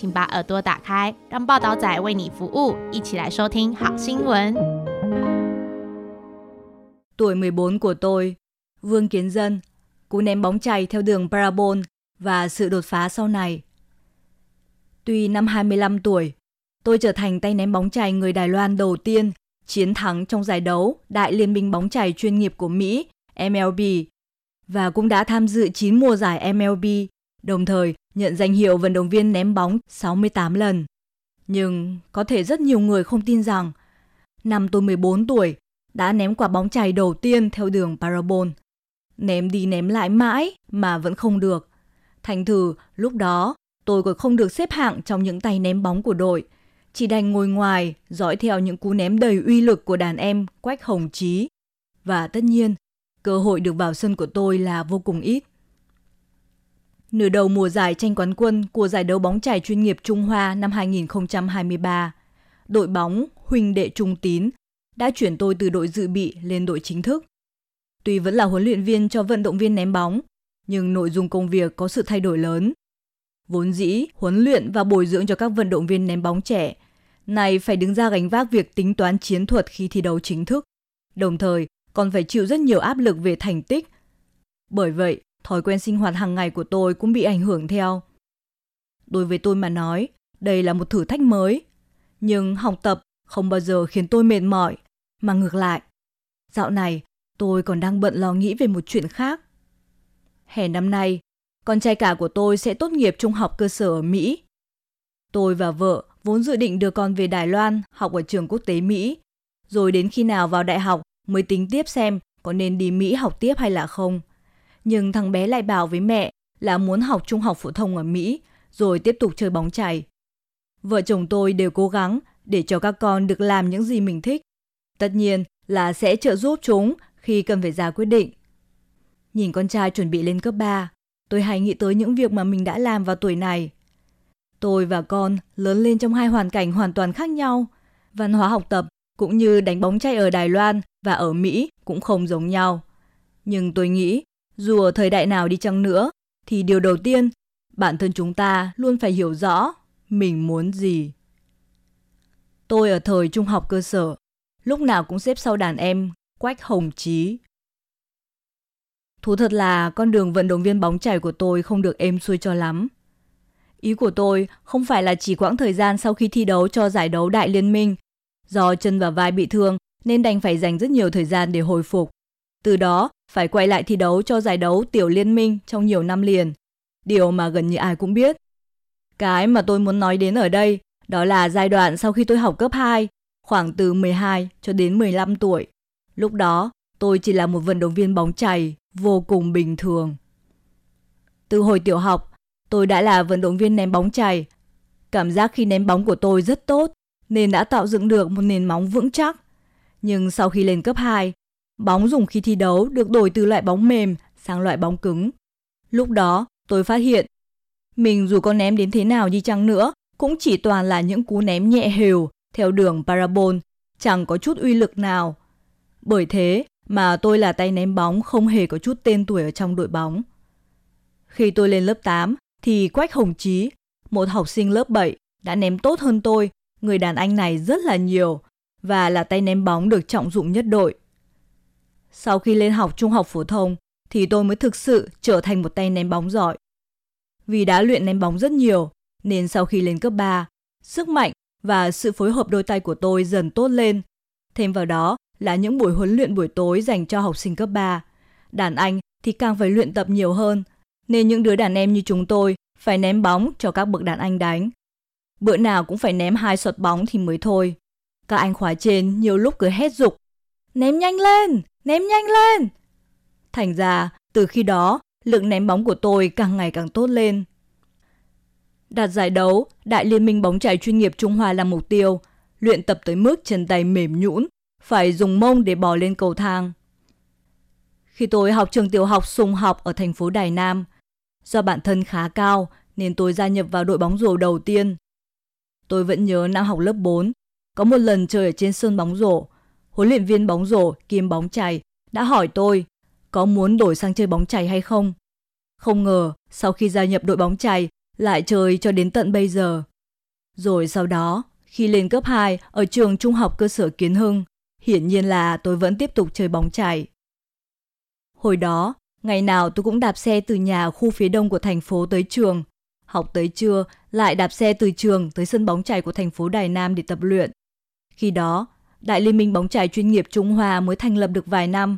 请把耳朵打开，让报道仔为你服务，一起来收听好新闻。 Tuổi 14 của tôi, Vương Kiến Dân, cú ném bóng chày theo đường Parabol và sự đột phá sau này. Tuy năm 25 tuổi, tôi trở thành tay ném bóng chày người Đài Loan đầu tiên chiến thắng trong giải đấu Đại Liên minh bóng chày chuyên nghiệp của Mỹ, MLB, và cũng đã tham dự 9 mùa giải MLB, đồng thời nhận danh hiệu vận động viên ném bóng 68 lần. Nhưng có thể rất nhiều người không tin rằng năm tôi 14 tuổi đã ném quả bóng chày đầu tiên theo đường Parabol. Ném đi ném lại mãi mà vẫn không được. Thành thử lúc đó tôi còn không được xếp hạng trong những tay ném bóng của đội. Chỉ đành ngồi ngoài dõi theo những cú ném đầy uy lực của đàn em Quách Hồng Chí. Và tất nhiên, cơ hội được vào sân của tôi là vô cùng ít. Nửa đầu mùa giải tranh quán quân của giải đấu bóng chày chuyên nghiệp Trung Hoa năm 2023, đội bóng Huỳnh Đệ Trung Tín đã chuyển tôi từ đội dự bị lên đội chính thức. Tuy vẫn là huấn luyện viên cho vận động viên ném bóng, nhưng nội dung công việc có sự thay đổi lớn. Vốn dĩ, huấn luyện và bồi dưỡng cho các vận động viên ném bóng trẻ, này phải đứng ra gánh vác việc tính toán chiến thuật khi thi đấu chính thức, đồng thời còn phải chịu rất nhiều áp lực về thành tích. Bởi vậy, thói quen sinh hoạt hàng ngày của tôi cũng bị ảnh hưởng theo. Đối với tôi mà nói, đây là một thử thách mới, nhưng học tập không bao giờ khiến tôi mệt mỏi, mà ngược lại. Dạo này, tôi còn đang bận lo nghĩ về một chuyện khác. Hè năm nay, con trai cả của tôi sẽ tốt nghiệp trung học cơ sở ở Mỹ. Tôi và vợ vốn dự định đưa con về Đài Loan học ở trường quốc tế Mỹ, rồi đến khi nào vào đại học mới tính tiếp xem có nên đi Mỹ học tiếp hay là không. Nhưng thằng bé lại bảo với mẹ là muốn học trung học phổ thông ở Mỹ, rồi tiếp tục chơi bóng chày. Vợ chồng tôi đều cố gắng để cho các con được làm những gì mình thích. Tất nhiên là sẽ trợ giúp chúng khi cần phải ra quyết định. Nhìn con trai chuẩn bị lên cấp 3, tôi hay nghĩ tới những việc mà mình đã làm vào tuổi này. Tôi và con lớn lên trong hai hoàn cảnh hoàn toàn khác nhau. Văn hóa học tập cũng như đánh bóng chay ở Đài Loan và ở Mỹ cũng không giống nhau. Nhưng tôi nghĩ, dù ở thời đại nào đi chăng nữa, thì điều đầu tiên, bản thân chúng ta luôn phải hiểu rõ mình muốn gì. Tôi ở thời trung học cơ sở, lúc nào cũng xếp sau đàn em Quách Hồng Chí. Thú thật là con đường vận động viên bóng chảy của tôi không được êm xuôi cho lắm. Ý của tôi không phải là chỉ quãng thời gian sau khi thi đấu cho giải đấu Đại Liên minh. Do chân và vai bị thương nên đành phải dành rất nhiều thời gian để hồi phục. Từ đó phải quay lại thi đấu cho giải đấu Tiểu Liên minh trong nhiều năm liền. Điều mà gần như ai cũng biết. Cái mà tôi muốn nói đến ở đây đó là giai đoạn sau khi tôi học cấp 2, khoảng từ 12 cho đến 15 tuổi. Lúc đó, tôi chỉ là một vận động viên bóng chày vô cùng bình thường. Từ hồi tiểu học, tôi đã là vận động viên ném bóng chày. Cảm giác khi ném bóng của tôi rất tốt, nên đã tạo dựng được một nền móng vững chắc. Nhưng sau khi lên cấp 2, bóng dùng khi thi đấu được đổi từ loại bóng mềm sang loại bóng cứng. Lúc đó, tôi phát hiện mình dù có ném đến thế nào đi chăng nữa, cũng chỉ toàn là những cú ném nhẹ hều theo đường parabol, chẳng có chút uy lực nào. Bởi thế mà tôi là tay ném bóng không hề có chút tên tuổi ở trong đội bóng. Khi tôi lên lớp 8 thì Quách Hồng Chí, một học sinh lớp 7, đã ném tốt hơn tôi, người đàn anh này rất là nhiều và là tay ném bóng được trọng dụng nhất đội. Sau khi lên học trung học phổ thông thì tôi mới thực sự trở thành một tay ném bóng giỏi. Vì đã luyện ném bóng rất nhiều nên sau khi lên cấp 3, sức mạnh và sự phối hợp đôi tay của tôi dần tốt lên. Thêm vào đó là những buổi huấn luyện buổi tối dành cho học sinh cấp 3. Đàn anh thì càng phải luyện tập nhiều hơn, nên những đứa đàn em như chúng tôi phải ném bóng cho các bậc đàn anh đánh. Bữa nào cũng phải ném hai sọt bóng thì mới thôi. Các anh khóa trên nhiều lúc cứ hét dục Ném nhanh lên! Ném nhanh lên! Thành ra, từ khi đó, lượng ném bóng của tôi càng ngày càng tốt lên. Đạt giải đấu, Đại Liên minh bóng chày chuyên nghiệp Trung Hoa là mục tiêu, luyện tập tới mức chân tay mềm nhũn, phải dùng mông để bò lên cầu thang. Khi tôi học trường tiểu học Sùng học ở thành phố Đài Nam, do bản thân khá cao nên tôi gia nhập vào đội bóng rổ đầu tiên. Tôi vẫn nhớ năm học lớp 4, có một lần chơi ở trên sân bóng rổ, huấn luyện viên bóng rổ kiêm bóng chày đã hỏi tôi có muốn đổi sang chơi bóng chày hay không. Không ngờ, sau khi gia nhập đội bóng chày, lại chơi cho đến tận bây giờ. Rồi sau đó, khi lên cấp 2 ở trường trung học cơ sở Kiến Hưng, hiển nhiên là tôi vẫn tiếp tục chơi bóng chày. Hồi đó, ngày nào tôi cũng đạp xe từ nhà khu phía đông của thành phố tới trường. Học tới trưa, lại đạp xe từ trường tới sân bóng chày của thành phố Đài Nam để tập luyện. Khi đó, Đại Liên minh bóng chày chuyên nghiệp Trung Hoa mới thành lập được vài năm.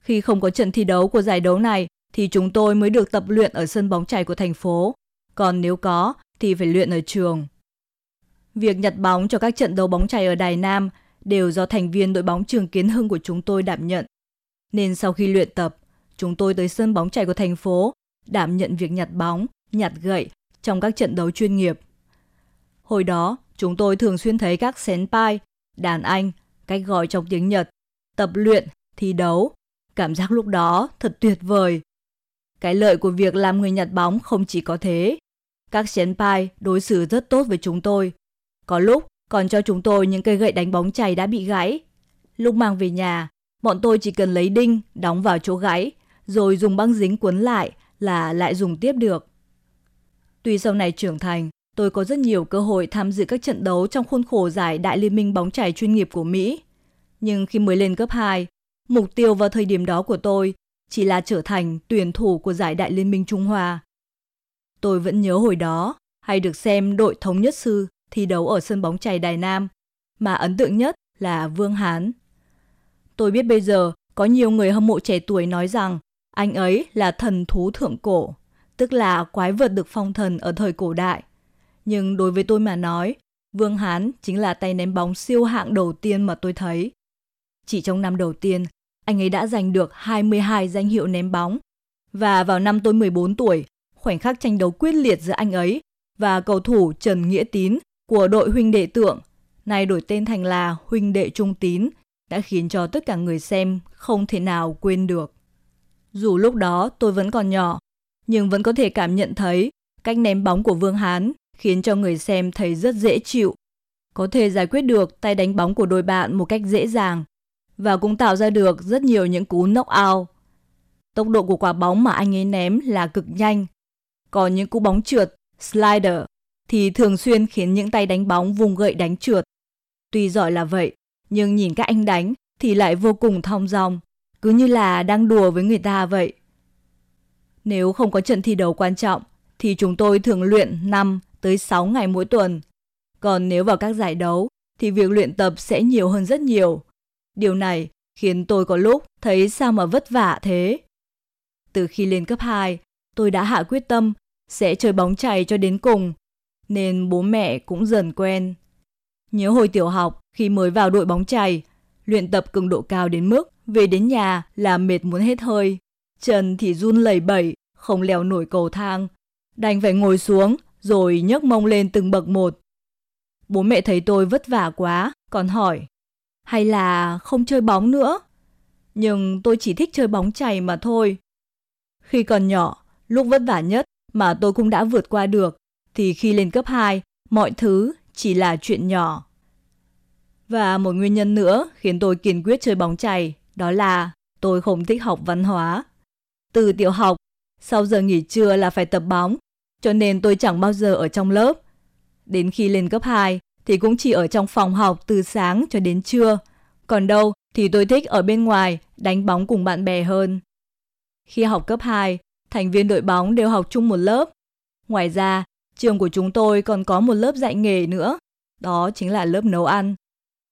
Khi không có trận thi đấu của giải đấu này, thì chúng tôi mới được tập luyện ở sân bóng chày của thành phố. Còn nếu có, thì phải luyện ở trường. Việc nhặt bóng cho các trận đấu bóng chày ở Đài Nam đều do thành viên đội bóng trường Kiến Hưng của chúng tôi đảm nhận. Nên sau khi luyện tập, chúng tôi tới sân bóng chày của thành phố đảm nhận việc nhặt bóng, nhặt gậy trong các trận đấu chuyên nghiệp. Hồi đó, chúng tôi thường xuyên thấy các senpai, đàn anh, cách gọi trong tiếng Nhật, tập luyện, thi đấu. Cảm giác lúc đó thật tuyệt vời. Cái lợi của việc làm người nhặt bóng không chỉ có thế. Các senpai đối xử rất tốt với chúng tôi. Có lúc còn cho chúng tôi những cây gậy đánh bóng chày đã bị gãy. Lúc mang về nhà, bọn tôi chỉ cần lấy đinh đóng vào chỗ gãy, rồi dùng băng dính cuốn lại là lại dùng tiếp được. Tuy sau này trưởng thành, tôi có rất nhiều cơ hội tham dự các trận đấu trong khuôn khổ giải Đại Liên minh bóng chày chuyên nghiệp của Mỹ. Nhưng khi mới lên cấp 2, mục tiêu vào thời điểm đó của tôi chỉ là trở thành tuyển thủ của giải Đại Liên minh Trung Hoa. Tôi vẫn nhớ hồi đó, hay được xem đội thống nhất sư thi đấu ở sân bóng chày Đài Nam, mà ấn tượng nhất là Vương Hán. Tôi biết bây giờ có nhiều người hâm mộ trẻ tuổi nói rằng anh ấy là thần thú thượng cổ, tức là quái vật được phong thần ở thời cổ đại. Nhưng đối với tôi mà nói, Vương Hán chính là tay ném bóng siêu hạng đầu tiên mà tôi thấy. Chỉ trong năm đầu tiên, anh ấy đã giành được 22 danh hiệu ném bóng. Và vào năm tôi 14 tuổi, khoảnh khắc tranh đấu quyết liệt giữa anh ấy và cầu thủ Trần Nghĩa Tín của đội huynh đệ tượng, nay đổi tên thành là huynh đệ trung tín, đã khiến cho tất cả người xem không thể nào quên được. Dù lúc đó tôi vẫn còn nhỏ, nhưng vẫn có thể cảm nhận thấy cách ném bóng của Vương Hán khiến cho người xem thấy rất dễ chịu. Có thể giải quyết được tay đánh bóng của đôi bạn một cách dễ dàng và cũng tạo ra được rất nhiều những cú knock out. Tốc độ của quả bóng mà anh ấy ném là cực nhanh. Còn những cú bóng trượt, slider, thì thường xuyên khiến những tay đánh bóng vùng gậy đánh trượt. Tuy giỏi là vậy, nhưng nhìn các anh đánh thì lại vô cùng thong dong, cứ như là đang đùa với người ta vậy. Nếu không có trận thi đấu quan trọng, thì chúng tôi thường luyện 5 tới 6 ngày mỗi tuần. Còn nếu vào các giải đấu, thì việc luyện tập sẽ nhiều hơn rất nhiều. Điều này khiến tôi có lúc thấy sao mà vất vả thế. Từ khi lên cấp 2, tôi đã hạ quyết tâm sẽ chơi bóng chày cho đến cùng, nên bố mẹ cũng dần quen. Nhớ hồi tiểu học khi mới vào đội bóng chày, luyện tập cường độ cao đến mức về đến nhà là mệt muốn hết hơi. Chân thì run lẩy bẩy, không leo nổi cầu thang. Đành phải ngồi xuống rồi nhấc mông lên từng bậc một. Bố mẹ thấy tôi vất vả quá, còn hỏi hay là không chơi bóng nữa. Nhưng tôi chỉ thích chơi bóng chày mà thôi. Khi còn nhỏ, lúc vất vả nhất mà tôi cũng đã vượt qua được, thì khi lên cấp 2, mọi thứ chỉ là chuyện nhỏ. Và một nguyên nhân nữa khiến tôi kiên quyết chơi bóng chày, đó là tôi không thích học văn hóa. Từ tiểu học, sau giờ nghỉ trưa là phải tập bóng, cho nên tôi chẳng bao giờ ở trong lớp. Đến khi lên cấp 2 thì cũng chỉ ở trong phòng học từ sáng cho đến trưa. Còn đâu thì tôi thích ở bên ngoài đánh bóng cùng bạn bè hơn. Khi học cấp 2, thành viên đội bóng đều học chung một lớp. Ngoài ra, trường của chúng tôi còn có một lớp dạy nghề nữa. Đó chính là lớp nấu ăn.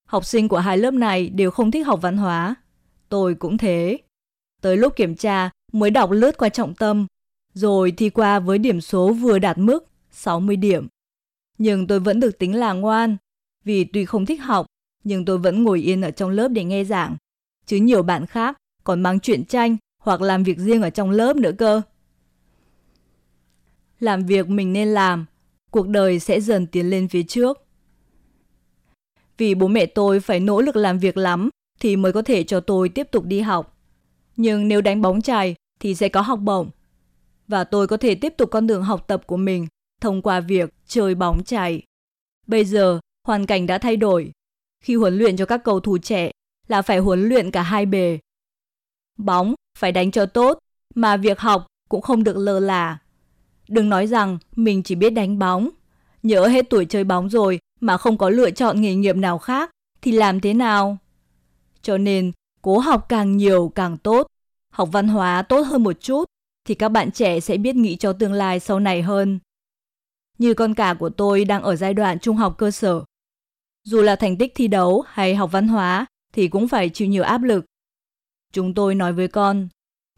Học sinh của hai lớp này đều không thích học văn hóa. Tôi cũng thế. Tới lúc kiểm tra mới đọc lướt qua trọng tâm, rồi thi qua với điểm số vừa đạt mức 60 điểm. Nhưng tôi vẫn được tính là ngoan, vì tuy không thích học, nhưng tôi vẫn ngồi yên ở trong lớp để nghe giảng. Chứ nhiều bạn khác còn mang chuyện tranh hoặc làm việc riêng ở trong lớp nữa cơ. Làm việc mình nên làm, cuộc đời sẽ dần tiến lên phía trước. Vì bố mẹ tôi phải nỗ lực làm việc lắm thì mới có thể cho tôi tiếp tục đi học. Nhưng nếu đánh bóng chày thì sẽ có học bổng. Và tôi có thể tiếp tục con đường học tập của mình thông qua việc chơi bóng chày. Bây giờ, hoàn cảnh đã thay đổi. Khi huấn luyện cho các cầu thủ trẻ là phải huấn luyện cả hai bề. Bóng phải đánh cho tốt, mà việc học cũng không được lơ là. Đừng nói rằng mình chỉ biết đánh bóng. Nhớ hết tuổi chơi bóng rồi mà không có lựa chọn nghề nghiệp nào khác thì làm thế nào? Cho nên, cố học càng nhiều càng tốt. Học văn hóa tốt hơn một chút thì các bạn trẻ sẽ biết nghĩ cho tương lai sau này hơn. Như con cả của tôi đang ở giai đoạn trung học cơ sở. Dù là thành tích thi đấu hay học văn hóa thì cũng phải chịu nhiều áp lực. Chúng tôi nói với con,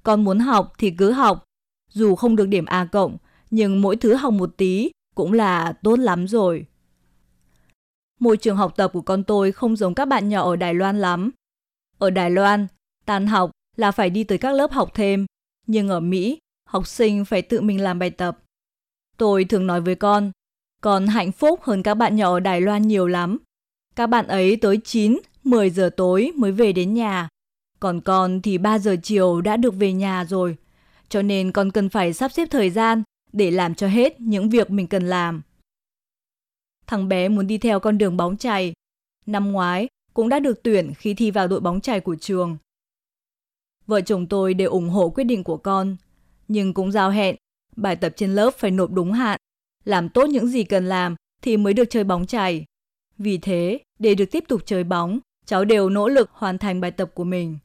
con muốn học thì cứ học, dù không được điểm A cộng, nhưng mỗi thứ học một tí cũng là tốt lắm rồi. Môi trường học tập của con tôi không giống các bạn nhỏ ở Đài Loan lắm. Ở Đài Loan, tan học là phải đi tới các lớp học thêm, nhưng ở Mỹ, học sinh phải tự mình làm bài tập. Tôi thường nói với con, con hạnh phúc hơn các bạn nhỏ ở Đài Loan nhiều lắm. Các bạn ấy tới 9, 10 giờ tối mới về đến nhà. Còn con thì 3 giờ chiều đã được về nhà rồi. Cho nên con cần phải sắp xếp thời gian để làm cho hết những việc mình cần làm. Thằng bé muốn đi theo con đường bóng chày. Năm ngoái cũng đã được tuyển khi thi vào đội bóng chày của trường. Vợ chồng tôi đều ủng hộ quyết định của con, nhưng cũng giao hẹn, bài tập trên lớp phải nộp đúng hạn, làm tốt những gì cần làm thì mới được chơi bóng chày. Vì thế, để được tiếp tục chơi bóng, cháu đều nỗ lực hoàn thành bài tập của mình.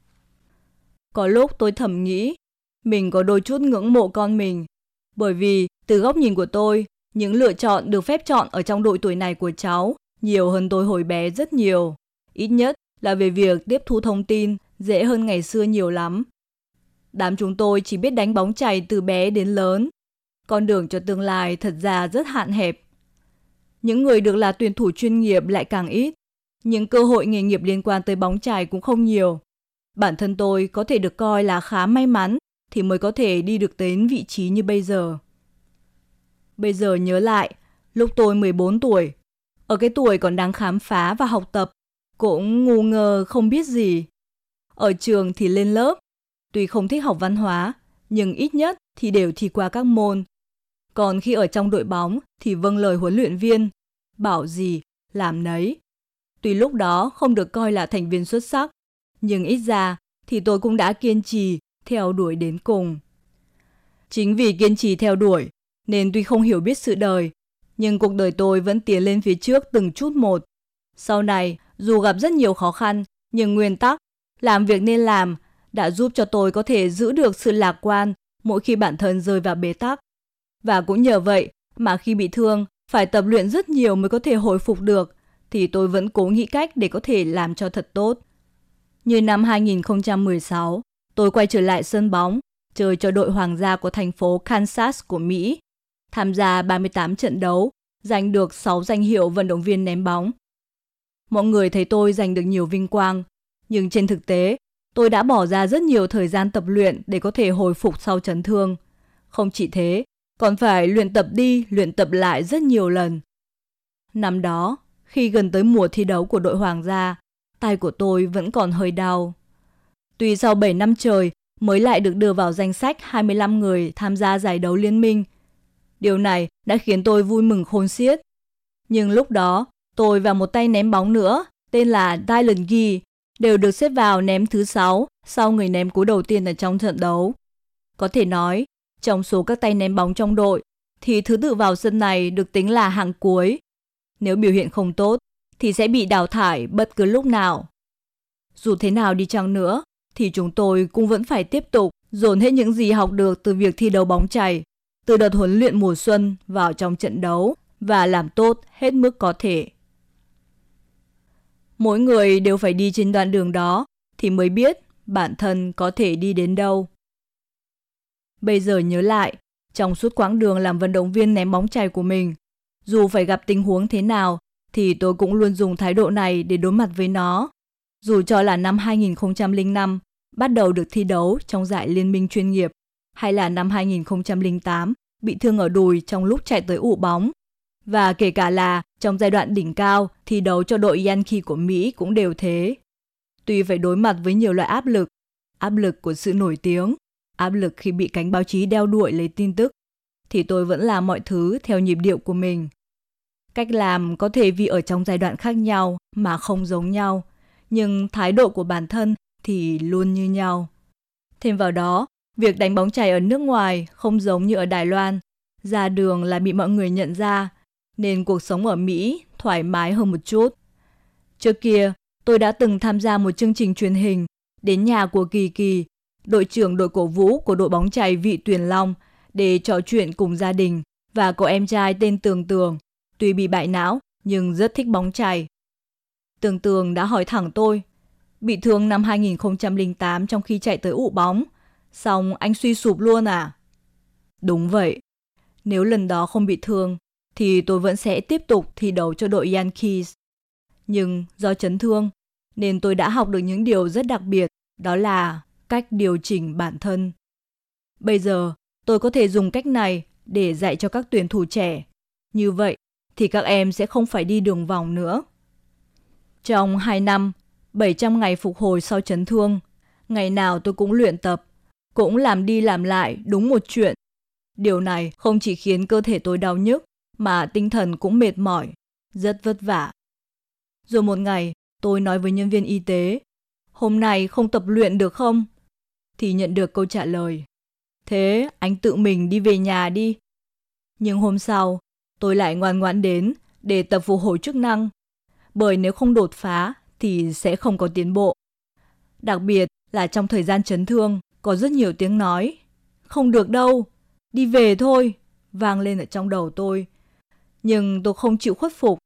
Có lúc tôi thầm nghĩ, mình có đôi chút ngưỡng mộ con mình, bởi vì từ góc nhìn của tôi, những lựa chọn được phép chọn ở trong độ tuổi này của cháu nhiều hơn tôi hồi bé rất nhiều. Ít nhất là về việc tiếp thu thông tin dễ hơn ngày xưa nhiều lắm. Đám chúng tôi chỉ biết đánh bóng chày từ bé đến lớn. Con đường cho tương lai thật ra rất hạn hẹp. Những người được là tuyển thủ chuyên nghiệp lại càng ít. Những cơ hội nghề nghiệp liên quan tới bóng chày cũng không nhiều. Bản thân tôi có thể được coi là khá may mắn thì mới có thể đi được đến vị trí như bây giờ. Bây giờ nhớ lại, lúc tôi 14 tuổi, ở cái tuổi còn đang khám phá và học tập, cũng ngu ngơ không biết gì. Ở trường thì lên lớp, tuy không thích học văn hóa, nhưng ít nhất thì đều thi qua các môn. Còn khi ở trong đội bóng thì vâng lời huấn luyện viên, bảo gì làm nấy. Tuy lúc đó không được coi là thành viên xuất sắc, nhưng ít ra thì tôi cũng đã kiên trì theo đuổi đến cùng. Chính vì kiên trì theo đuổi nên tuy không hiểu biết sự đời, nhưng cuộc đời tôi vẫn tiến lên phía trước từng chút một. Sau này, dù gặp rất nhiều khó khăn, nhưng nguyên tắc, làm việc nên làm, đã giúp cho tôi có thể giữ được sự lạc quan mỗi khi bản thân rơi vào bế tắc. Và cũng nhờ vậy mà khi bị thương, phải tập luyện rất nhiều mới có thể hồi phục được, thì tôi vẫn cố nghĩ cách để có thể làm cho thật tốt. Như năm 2016, tôi quay trở lại sân bóng, chơi cho đội hoàng gia của thành phố Kansas của Mỹ tham gia 38 trận đấu, giành được 6 danh hiệu vận động viên ném bóng. Mọi người thấy tôi giành được nhiều vinh quang, nhưng trên thực tế, tôi đã bỏ ra rất nhiều thời gian tập luyện để có thể hồi phục sau chấn thương. Không chỉ thế, còn phải luyện tập đi, luyện tập lại rất nhiều lần. Năm đó, khi gần tới mùa thi đấu của đội Hoàng gia, tay của tôi vẫn còn hơi đau. Tuy sau 7 năm trời mới lại được đưa vào danh sách 25 người tham gia giải đấu liên minh, Điều này đã khiến tôi vui mừng khôn xiết. Nhưng lúc đó, tôi và một tay ném bóng nữa, tên là Dylan Gee, đều được xếp vào ném thứ 6 sau người ném cú đầu tiên ở trong trận đấu. Có thể nói, trong số các tay ném bóng trong đội, thì thứ tự vào sân này được tính là hạng cuối. Nếu biểu hiện không tốt, thì sẽ bị đào thải bất cứ lúc nào. Dù thế nào đi chăng nữa, thì chúng tôi cũng vẫn phải tiếp tục dồn hết những gì học được từ việc thi đấu bóng chày từ đợt huấn luyện mùa xuân vào trong trận đấu và làm tốt hết mức có thể. Mỗi người đều phải đi trên đoạn đường đó thì mới biết bản thân có thể đi đến đâu. Bây giờ nhớ lại, trong suốt quãng đường làm vận động viên ném bóng chày của mình, dù phải gặp tình huống thế nào thì tôi cũng luôn dùng thái độ này để đối mặt với nó. Dù cho là năm 2005 bắt đầu được thi đấu trong giải liên minh chuyên nghiệp hay là năm 2008 bị thương ở đùi trong lúc chạy tới ụ bóng. Và kể cả là trong giai đoạn đỉnh cao, thi đấu cho đội Yankee của Mỹ cũng đều thế. Tuy phải đối mặt với nhiều loại áp lực, áp lực của sự nổi tiếng, áp lực khi bị cánh báo chí đeo đuổi lấy tin tức, thì tôi vẫn làm mọi thứ theo nhịp điệu của mình. Cách làm có thể vì ở trong giai đoạn khác nhau mà không giống nhau, nhưng thái độ của bản thân thì luôn như nhau. Thêm vào đó, việc đánh bóng chày ở nước ngoài không giống như ở Đài Loan. Ra đường là bị mọi người nhận ra, nên cuộc sống ở Mỹ thoải mái hơn một chút. Trước kia, tôi đã từng tham gia một chương trình truyền hình đến nhà của Kỳ Kỳ, đội trưởng đội cổ vũ của đội bóng chày Vị Tuyền Long để trò chuyện cùng gia đình và cậu em trai tên Tường Tường, tuy bị bại não nhưng rất thích bóng chày. Tường Tường đã hỏi thẳng tôi, bị thương năm 2008 trong khi chạy tới ụ bóng, xong anh suy sụp luôn à? Đúng vậy, nếu lần đó không bị thương thì tôi vẫn sẽ tiếp tục thi đấu cho đội Yankees. Nhưng do chấn thương nên tôi đã học được những điều rất đặc biệt, đó là cách điều chỉnh bản thân. Bây giờ, tôi có thể dùng cách này để dạy cho các tuyển thủ trẻ. Như vậy thì các em sẽ không phải đi đường vòng nữa. Trong 2 năm, 700 ngày phục hồi sau chấn thương, ngày nào tôi cũng luyện tập, cũng làm đi làm lại đúng một chuyện. Điều này không chỉ khiến cơ thể tôi đau nhức, mà tinh thần cũng mệt mỏi, rất vất vả. Rồi một ngày, tôi nói với nhân viên y tế, hôm nay không tập luyện được không? Thì nhận được câu trả lời, thế anh tự mình đi về nhà đi. Nhưng hôm sau, tôi lại ngoan ngoãn đến để tập phục hồi chức năng. Bởi nếu không đột phá thì sẽ không có tiến bộ. Đặc biệt là trong thời gian chấn thương, có rất nhiều tiếng nói. Không được đâu, đi về thôi, vang lên ở trong đầu tôi. Nhưng tôi không chịu khuất phục.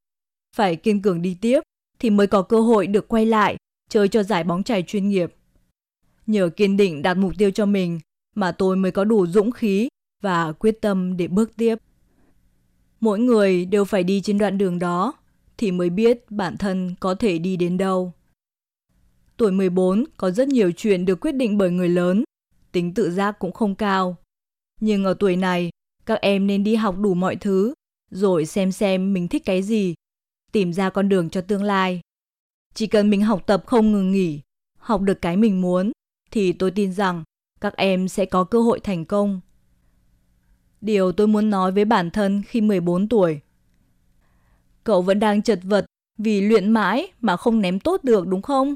Phải kiên cường đi tiếp thì mới có cơ hội được quay lại chơi cho giải bóng chày chuyên nghiệp. Nhờ kiên định đạt mục tiêu cho mình mà tôi mới có đủ dũng khí và quyết tâm để bước tiếp. Mỗi người đều phải đi trên đoạn đường đó thì mới biết bản thân có thể đi đến đâu. Tuổi 14 có rất nhiều chuyện được quyết định bởi người lớn, tính tự giác cũng không cao. Nhưng ở tuổi này, các em nên đi học đủ mọi thứ, rồi xem xem mình thích cái gì, tìm ra con đường cho tương lai. Chỉ cần mình học tập không ngừng nghỉ, học được cái mình muốn, thì tôi tin rằng các em sẽ có cơ hội thành công. Điều tôi muốn nói với bản thân khi 14 tuổi. Cậu vẫn đang chật vật vì luyện mãi mà không ném tốt được đúng không?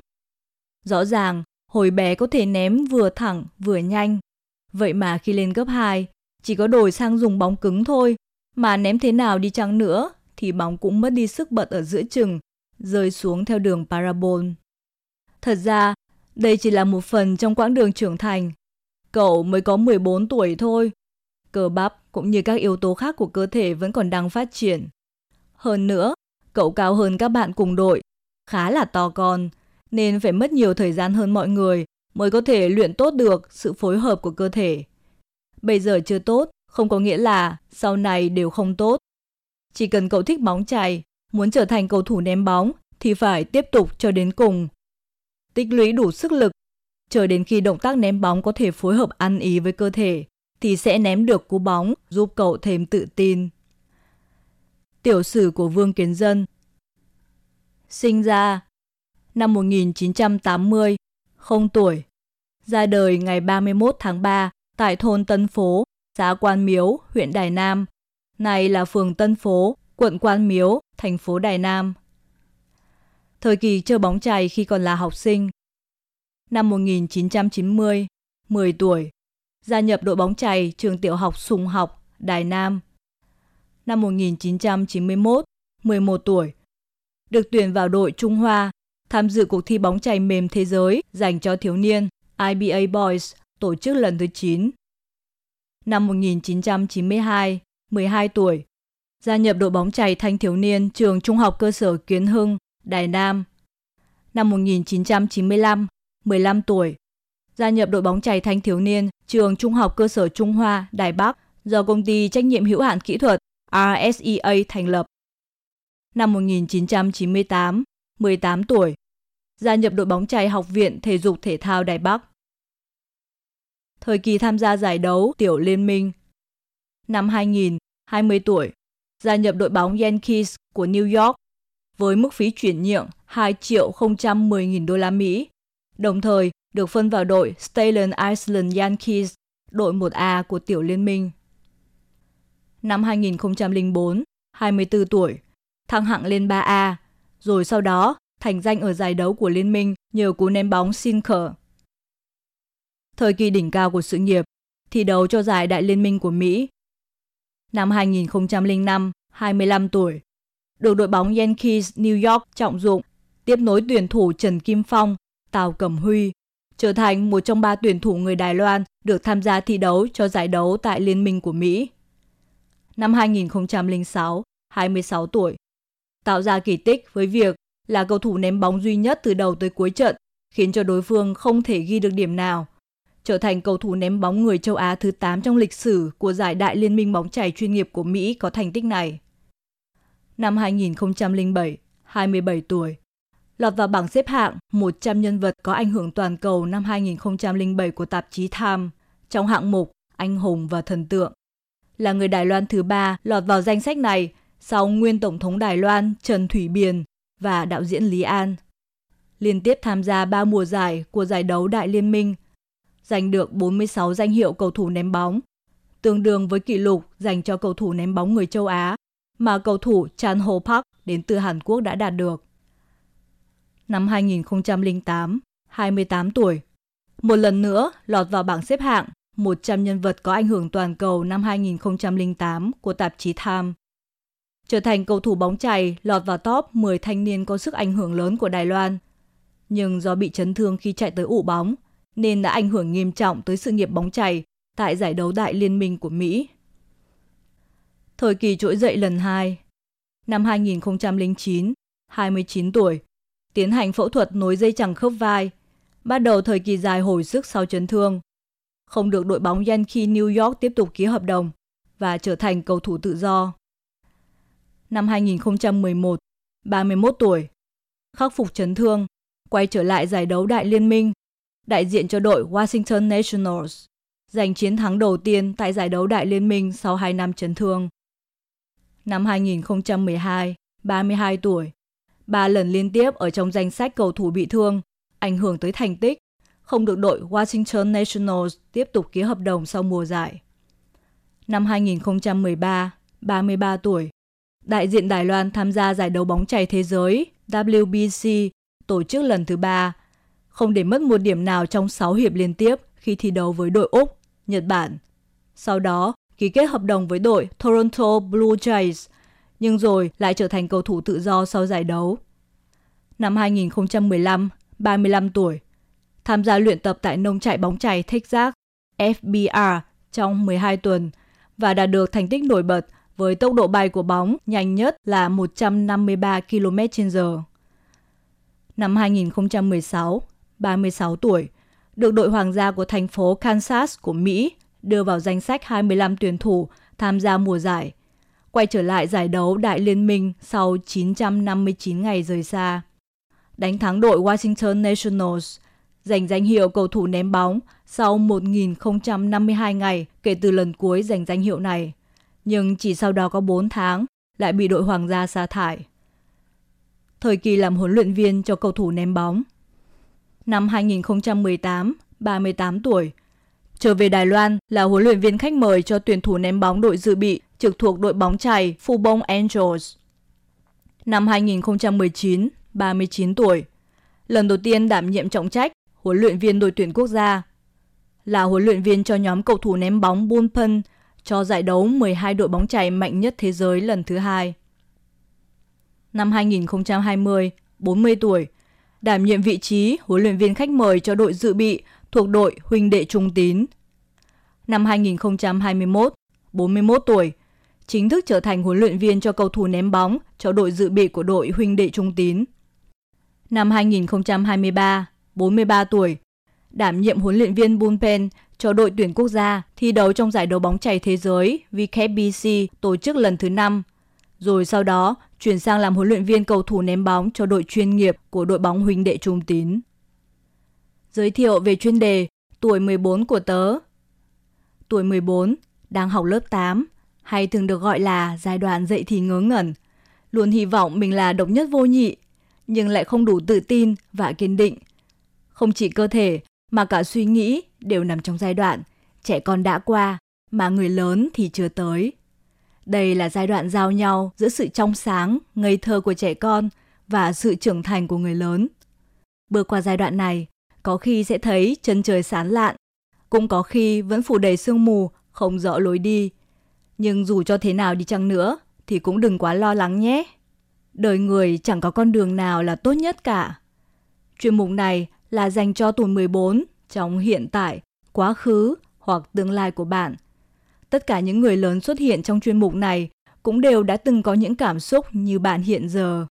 Rõ ràng, hồi bé có thể ném vừa thẳng vừa nhanh. Vậy mà khi lên cấp 2, chỉ có đổi sang dùng bóng cứng thôi. Mà ném thế nào đi chăng nữa thì bóng cũng mất đi sức bật ở giữa chừng, rơi xuống theo đường parabol. Thật ra, đây chỉ là một phần trong quãng đường trưởng thành. Cậu mới có 14 tuổi thôi. Cơ bắp cũng như các yếu tố khác của cơ thể vẫn còn đang phát triển. Hơn nữa, cậu cao hơn các bạn cùng đội, khá là to con, nên phải mất nhiều thời gian hơn mọi người mới có thể luyện tốt được sự phối hợp của cơ thể. Bây giờ chưa tốt, không có nghĩa là sau này đều không tốt. Chỉ cần cậu thích bóng chày, muốn trở thành cầu thủ ném bóng thì phải tiếp tục cho đến cùng. Tích lũy đủ sức lực, chờ đến khi động tác ném bóng có thể phối hợp ăn ý với cơ thể thì sẽ ném được cú bóng giúp cậu thêm tự tin. Tiểu sử của Vương Kiến Dân Sinh ra năm 1980, không tuổi. Ra đời ngày 31 tháng 3 tại thôn Tân Phố, xã Quan Miếu, huyện Đài Nam. Này là phường Tân Phố, quận Quan Miếu, thành phố Đài Nam. Thời kỳ chơi bóng chày khi còn là học sinh. Năm 1990, 10 tuổi, gia nhập đội bóng chày trường tiểu học Sùng Học, Đài Nam. Năm 1991, 11 tuổi, được tuyển vào đội Trung Hoa tham dự cuộc thi bóng chày mềm thế giới dành cho thiếu niên IBA Boys tổ chức lần thứ 9. Năm 1992, 12 tuổi, gia nhập đội bóng chày thanh thiếu niên trường Trung học cơ sở Kiến Hưng, Đài Nam. Năm 1995, 15 tuổi, gia nhập đội bóng chày thanh thiếu niên trường Trung học cơ sở Trung Hoa, Đài Bắc do công ty trách nhiệm hữu hạn kỹ thuật RSEA thành lập. Năm 1998, 18 tuổi, gia nhập đội bóng chày Học viện Thể dục Thể thao Đài Bắc. Thời kỳ tham gia giải đấu Tiểu Liên minh Năm 2000, 20 tuổi, gia nhập đội bóng Yankees của New York với mức phí chuyển nhượng 2 triệu 010 nghìn đô la Mỹ, đồng thời được phân vào đội Staten Island Yankees, đội 1A của tiểu liên minh. Năm 2004, 24 tuổi, thăng hạng lên 3A, rồi sau đó thành danh ở giải đấu của liên minh nhờ cú ném bóng sinker. Thời kỳ đỉnh cao của sự nghiệp, thi đấu cho giải đại liên minh của Mỹ. Năm 2005, 25 tuổi, được đội bóng Yankees New York trọng dụng, tiếp nối tuyển thủ Trần Kim Phong, Tào Cẩm Huy, trở thành một trong ba tuyển thủ người Đài Loan được tham gia thi đấu cho giải đấu tại Liên minh của Mỹ. Năm 2006, 26 tuổi, tạo ra kỳ tích với việc là cầu thủ ném bóng duy nhất từ đầu tới cuối trận, khiến cho đối phương không thể ghi được điểm nào. Trở thành cầu thủ ném bóng người châu Á thứ 8 trong lịch sử của giải đại liên minh bóng chày chuyên nghiệp của Mỹ có thành tích này. Năm 2007, 27 tuổi, lọt vào bảng xếp hạng 100 nhân vật có ảnh hưởng toàn cầu năm 2007 của tạp chí Time trong hạng mục Anh hùng và thần tượng. Là người Đài Loan thứ ba lọt vào danh sách này sau nguyên Tổng thống Đài Loan Trần Thủy Biền và đạo diễn Lý An. Liên tiếp tham gia 3 mùa giải của giải đấu Đại Liên minh, giành được 46 danh hiệu cầu thủ ném bóng, tương đương với kỷ lục dành cho cầu thủ ném bóng người châu Á mà cầu thủ Chan Ho Park đến từ Hàn Quốc đã đạt được. Năm 2008, 28 tuổi, một lần nữa lọt vào bảng xếp hạng 100 nhân vật có ảnh hưởng toàn cầu năm 2008 của tạp chí Time trở thành cầu thủ bóng chày lọt vào top 10 thanh niên có sức ảnh hưởng lớn của Đài Loan. Nhưng do bị chấn thương khi chạy tới ủ bóng, nên đã ảnh hưởng nghiêm trọng tới sự nghiệp bóng chày tại giải đấu đại liên minh của Mỹ. Thời kỳ trỗi dậy lần 2 Năm 2009, 29 tuổi, tiến hành phẫu thuật nối dây chằng khớp vai, bắt đầu thời kỳ dài hồi sức sau chấn thương. Không được đội bóng Yankee New York tiếp tục ký hợp đồng và trở thành cầu thủ tự do năm 2011, 31 tuổi. Khắc phục chấn thương, quay trở lại giải đấu đại liên minh, đại diện cho đội Washington Nationals, giành chiến thắng đầu tiên tại giải đấu đại liên minh sau 2 năm chấn thương. Năm 2012, 32 tuổi, ba lần liên tiếp ở trong danh sách cầu thủ bị thương, ảnh hưởng tới thành tích, không được đội Washington Nationals tiếp tục ký hợp đồng sau mùa giải. Năm 2013, 33 tuổi, Đại diện Đài Loan tham gia giải đấu bóng chày thế giới WBC tổ chức lần thứ ba, không để mất một điểm nào trong 6 hiệp liên tiếp khi thi đấu với đội Úc, Nhật Bản. Sau đó, ký kết hợp đồng với đội Toronto Blue Jays, nhưng rồi lại trở thành cầu thủ tự do sau giải đấu. Năm 2015, 35 tuổi, tham gia luyện tập tại nông trại bóng chày Texas FBR trong 12 tuần và đạt được thành tích nổi bật với tốc độ bay của bóng nhanh nhất là 153 km/h. Năm 2016, 36 tuổi, được đội hoàng gia của thành phố Kansas của Mỹ đưa vào danh sách 25 tuyển thủ tham gia mùa giải, quay trở lại giải đấu Đại Liên minh sau 959 ngày rời xa. Đánh thắng đội Washington Nationals, giành danh hiệu cầu thủ ném bóng sau 1052 ngày kể từ lần cuối giành danh hiệu này nhưng chỉ sau đó có 4 tháng lại bị đội Hoàng gia sa thải. Thời kỳ làm huấn luyện viên cho cầu thủ ném bóng. Năm 2018, 38 tuổi, trở về Đài Loan là huấn luyện viên khách mời cho tuyển thủ ném bóng đội dự bị trực thuộc đội bóng chày Fubon Angels. Năm 2019, 39 tuổi, lần đầu tiên đảm nhiệm trọng trách huấn luyện viên đội tuyển quốc gia. Là huấn luyện viên cho nhóm cầu thủ ném bóng Bunpen cho giải đấu 12 đội bóng chày mạnh nhất thế giới lần thứ hai. Năm 2020, 40 tuổi, đảm nhiệm vị trí huấn luyện viên khách mời cho đội dự bị thuộc đội Huynh đệ Trung Tín. Năm 2021, 41 tuổi, chính thức trở thành huấn luyện viên cho cầu thủ ném bóng cho đội dự bị của đội Huynh đệ Trung Tín. Năm 2023, 43 tuổi, đảm nhiệm huấn luyện viên bullpen cho đội tuyển quốc gia thi đấu trong giải đấu bóng chày thế giới VKBC tổ chức lần thứ 5. Rồi sau đó chuyển sang làm huấn luyện viên cầu thủ ném bóng cho đội chuyên nghiệp của đội bóng huynh đệ Trung Tín. Giới thiệu về chuyên đề Tuổi 14 của tớ Tuổi 14, đang học lớp 8, hay thường được gọi là giai đoạn dậy thì ngớ ngẩn, luôn hy vọng mình là độc nhất vô nhị, nhưng lại không đủ tự tin và kiên định. Không chỉ cơ thể mà cả suy nghĩ đều nằm trong giai đoạn trẻ con đã qua mà người lớn thì chưa tới. Đây là giai đoạn giao nhau giữa sự trong sáng, ngây thơ của trẻ con và sự trưởng thành của người lớn. Bước qua giai đoạn này, có khi sẽ thấy chân trời sáng lạn, cũng có khi vẫn phủ đầy sương mù, không rõ lối đi. Nhưng dù cho thế nào đi chăng nữa, thì cũng đừng quá lo lắng nhé. Đời người chẳng có con đường nào là tốt nhất cả. Chuyên mục này là dành cho tuổi 14 trong hiện tại, quá khứ hoặc tương lai của bạn. Tất cả những người lớn xuất hiện trong chuyên mục này cũng đều đã từng có những cảm xúc như bạn hiện giờ.